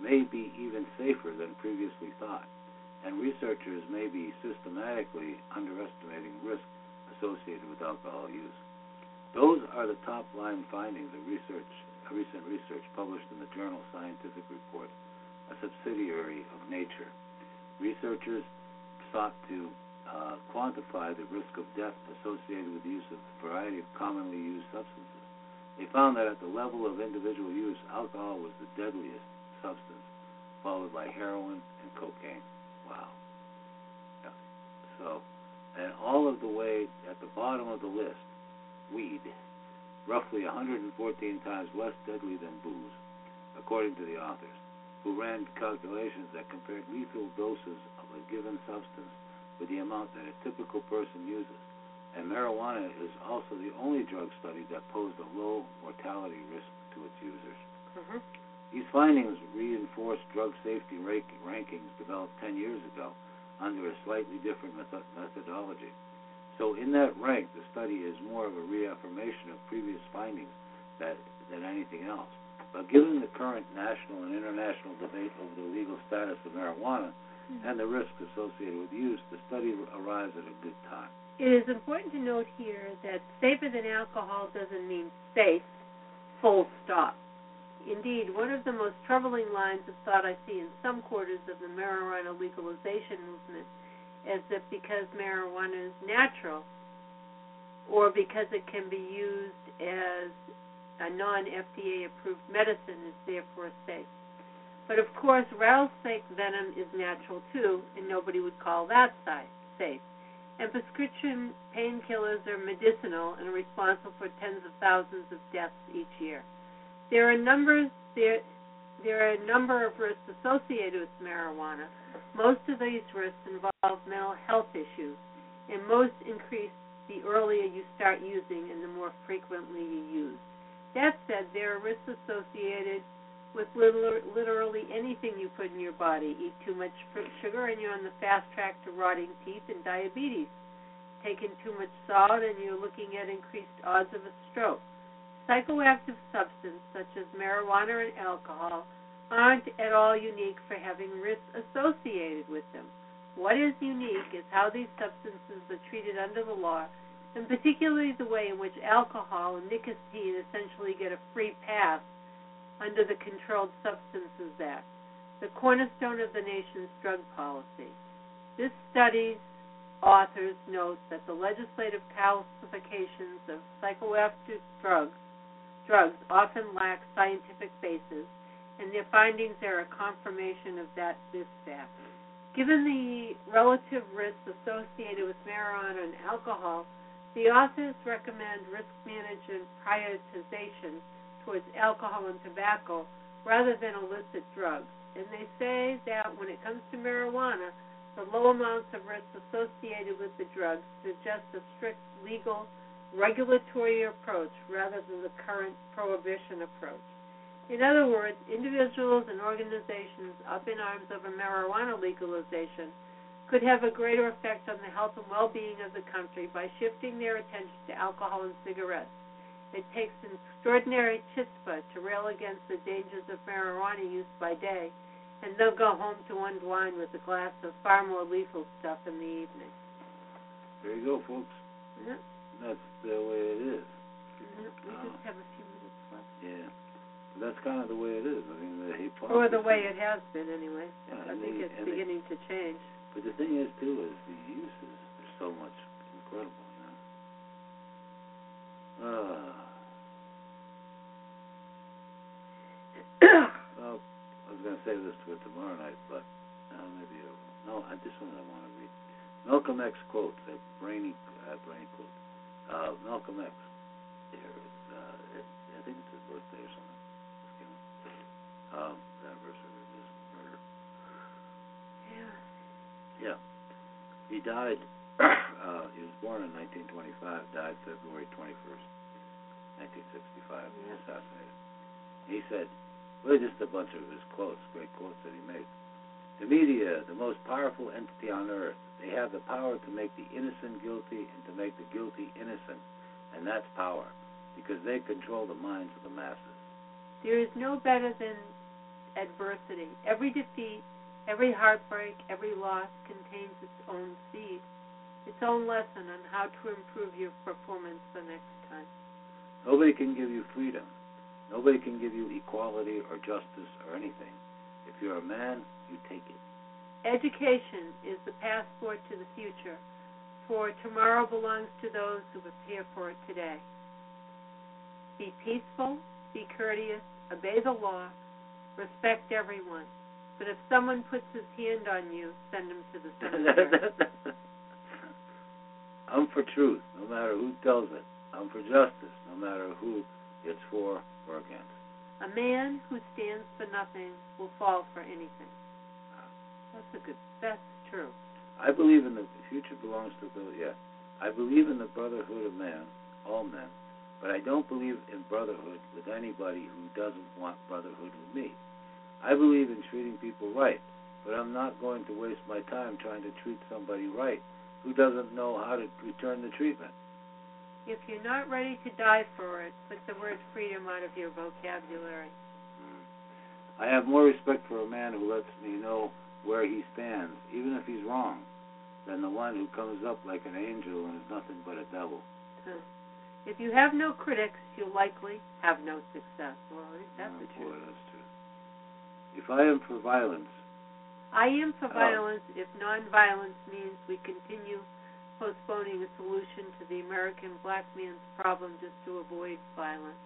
may be even safer than previously thought, and researchers may be systematically underestimating risk associated with alcohol use. Those are the top line findings of research, recent research published in the journal Scientific Reports, a subsidiary of Nature. Researchers sought to uh, quantify the risk of death associated with the use of a variety of commonly used substances. They found that at the level of individual use, alcohol was the deadliest substance, followed by heroin and cocaine. Wow. Yeah. So, and all of the way at the bottom of the list, weed, roughly 114 times less deadly than booze, according to the authors, who ran calculations that compared lethal doses of a given substance with the amount that a typical person uses. And marijuana is also the only drug study that posed a low mortality risk to its users. Mm-hmm. These findings reinforce drug safety rank- rankings developed 10 years ago under a slightly different method- methodology. So, in that rank, the study is more of a reaffirmation of previous findings that, than anything else. But given the current national and international debate over the legal status of marijuana hmm. and the risks associated with use, the study arrives at a good time. It is important to note here that safer than alcohol doesn't mean safe, full stop. Indeed, one of the most troubling lines of thought I see in some quarters of the marijuana legalization movement is if because marijuana is natural, or because it can be used as a non FDA approved medicine, is therefore safe. But of course, rattlesnake venom is natural too, and nobody would call that safe. and prescription painkillers are medicinal and are responsible for tens of thousands of deaths each year. There are numbers there there are a number of risks associated with marijuana. Most of these risks involve mental health issues, and most increase the earlier you start using and the more frequently you use. That said, there are risks associated with literally anything you put in your body. Eat too much sugar and you're on the fast track to rotting teeth and diabetes. Taking too much salt and you're looking at increased odds of a stroke. Psychoactive substances such as marijuana and alcohol aren't at all unique for having risks associated with them. What is unique is how these substances are treated under the law, and particularly the way in which alcohol and nicotine essentially get a free pass under the Controlled Substances Act, the cornerstone of the nation's drug policy. This study's authors note that the legislative classifications of psychoactive drugs drugs often lack scientific basis, and their findings are a confirmation of that this fact. Given the relative risks associated with marijuana and alcohol, the authors recommend risk management prioritization towards alcohol and tobacco rather than illicit drugs. And they say that when it comes to marijuana, the low amounts of risk associated with the drugs suggest a strict legal regulatory approach rather than the current prohibition approach. In other words, individuals and organizations up in arms over marijuana legalization could have a greater effect on the health and well being of the country by shifting their attention to alcohol and cigarettes it takes an extraordinary chutzpah to rail against the dangers of marijuana use by day, and they'll go home to unwind with a glass of far more lethal stuff in the evening. There you go, folks. Yeah. That's the way it is. Yeah. We uh, just have a few minutes left. Yeah. That's kind of the way it is. I mean, the hypocrisy. Or the way it has been, anyway. Yeah, I think the, it's beginning the, to change. But the thing is, too, is the uses. There's so much incredible. Know? Uh, well, I was going to say this to it tomorrow night, but uh, maybe it no. I, this one I want to read. Malcolm X quote, a brainy, uh, brainy quote. Uh, Malcolm X. Here, uh, it, I think it's his birthday or something. Um, the anniversary of his murder. Yeah. Yeah. He died. uh, he was born in 1925. Died February 21st, 1965. Yeah. Assassinated. He said, Really, just a bunch of his quotes, great quotes that he made. The media, the most powerful entity on earth, they have the power to make the innocent guilty and to make the guilty innocent. And that's power, because they control the minds of the masses. There is no better than adversity. Every defeat, every heartbreak, every loss contains its own seed, its own lesson on how to improve your performance the next time. Nobody can give you freedom. Nobody can give you equality or justice or anything. If you're a man, you take it. Education is the passport to the future, for tomorrow belongs to those who prepare for it today. Be peaceful, be courteous, obey the law, respect everyone. But if someone puts his hand on you, send him to the cemetery. I'm for truth, no matter who tells it. I'm for justice, no matter who it's for or against. A man who stands for nothing will fall for anything. That's a good. That's true. I believe in the, the future belongs to the yeah. I believe in the brotherhood of man, all men, but I don't believe in brotherhood with anybody who doesn't want brotherhood with me. I believe in treating people right, but I'm not going to waste my time trying to treat somebody right who doesn't know how to return the treatment. If you're not ready to die for it, put the word freedom out of your vocabulary. Hmm. I have more respect for a man who lets me know where he stands, even if he's wrong, than the one who comes up like an angel and is nothing but a devil. If you have no critics, you'll likely have no success. Well, that's oh, the truth. Boy, that's true. If I am for violence, I am for oh. violence if nonviolence means we continue postponing a solution to the American black man's problem just to avoid violence.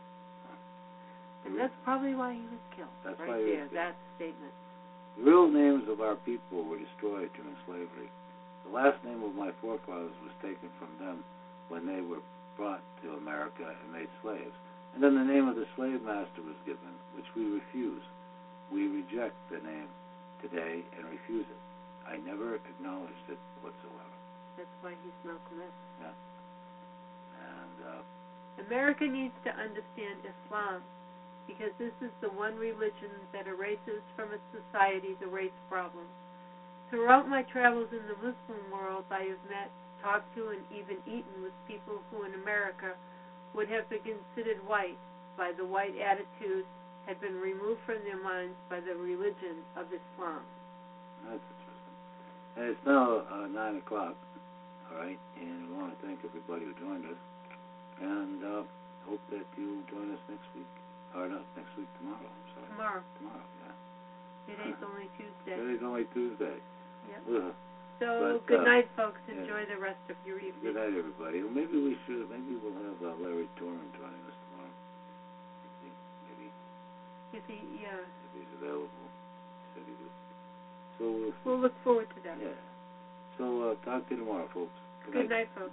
And hmm. that's probably why he was killed. That's right there, that statement. The real names of our people were destroyed during slavery. The last name of my forefathers was taken from them when they were brought to America and made slaves. And then the name of the slave master was given, which we refuse. We reject the name today and refuse it. I never acknowledged it whatsoever. That's why he's Malcolm X. Yeah. And uh, America needs to understand Islam because this is the one religion that erases from its society the race problem. Throughout my travels in the Muslim world, I have met, talked to, and even eaten with people who in America would have been considered white by the white attitude had been removed from their minds by the religion of Islam. that's interesting. And it's now uh, 9 o'clock, all right? And we want to thank everybody who joined us. And uh, hope that you join us next week. Or not next week, tomorrow. I'm sorry. Tomorrow. Tomorrow, yeah. Today's only Tuesday. Today's only Tuesday. Yep. Ugh. So But, good uh, night, folks. yeah. Enjoy the rest of your evening. Good night, everybody. Well, maybe we should. Maybe we'll have uh, Larry Torrin joining us tomorrow. Maybe, maybe If he, yeah, if he's available. He said he would. So we'll, we'll look forward to that. yeah. So uh, talk to you tomorrow, folks. Good night, folks.